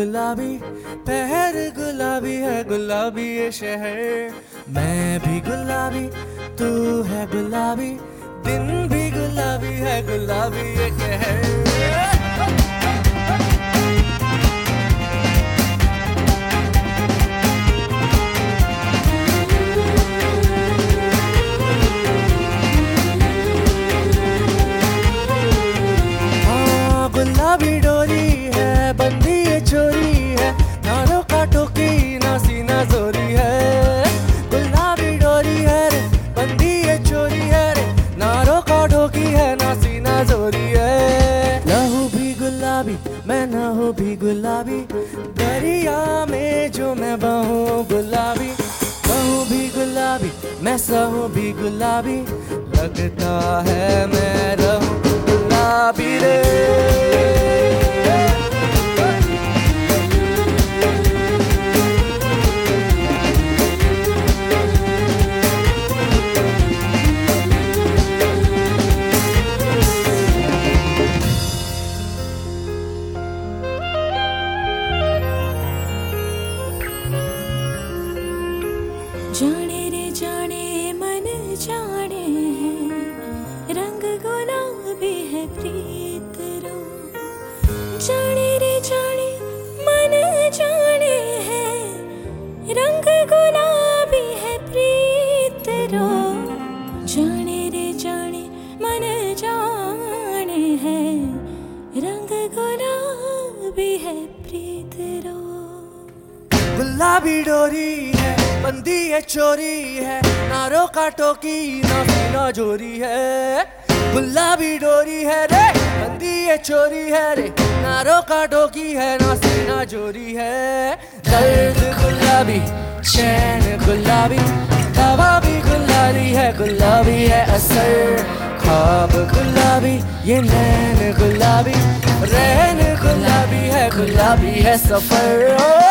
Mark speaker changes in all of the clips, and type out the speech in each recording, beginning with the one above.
Speaker 1: गुलाबी, पहर गुलाबी है, गुलाबी ये शहर। मैं भी गुलाबी, तू है गुलाबी, दिन भी गुलाबी है, गुलाबी ये कहर गुलाबी, मैं ना हो भी गुलाबी। दरिया में जो मैं बहू, गुलाबी। बहू भी गुलाबी, मैं सहू भी गुलाबी। लगता है मैं रहूँ गुलाबी रे।
Speaker 2: जाने रे जाने, मन जाने है। रंग गुलाबी है प्रीत रो जाने रे जाने, मन जाने है। रंग गुलाबी है प्रीत रो जाने रे जाने, मन जाने है। रंग गुलाबी है प्रीत रो
Speaker 1: गुलाबी डोरी है। बंदी है, चोरी है, नारो काटो की ना सीना जोरी है गुलाबी डोरी है रे, बंदी है, चोरी है रे, नारो काटो की है ना सीना जोरी है दर्द गुलाबी चैन गुलाबी दवा भी गुलाबी है गुलाबी है असर ख्वाब गुलाबी ये नैन गुलाबी रैन गुलाबी है गुलाबी है सफ़र ओ!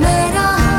Speaker 2: मैं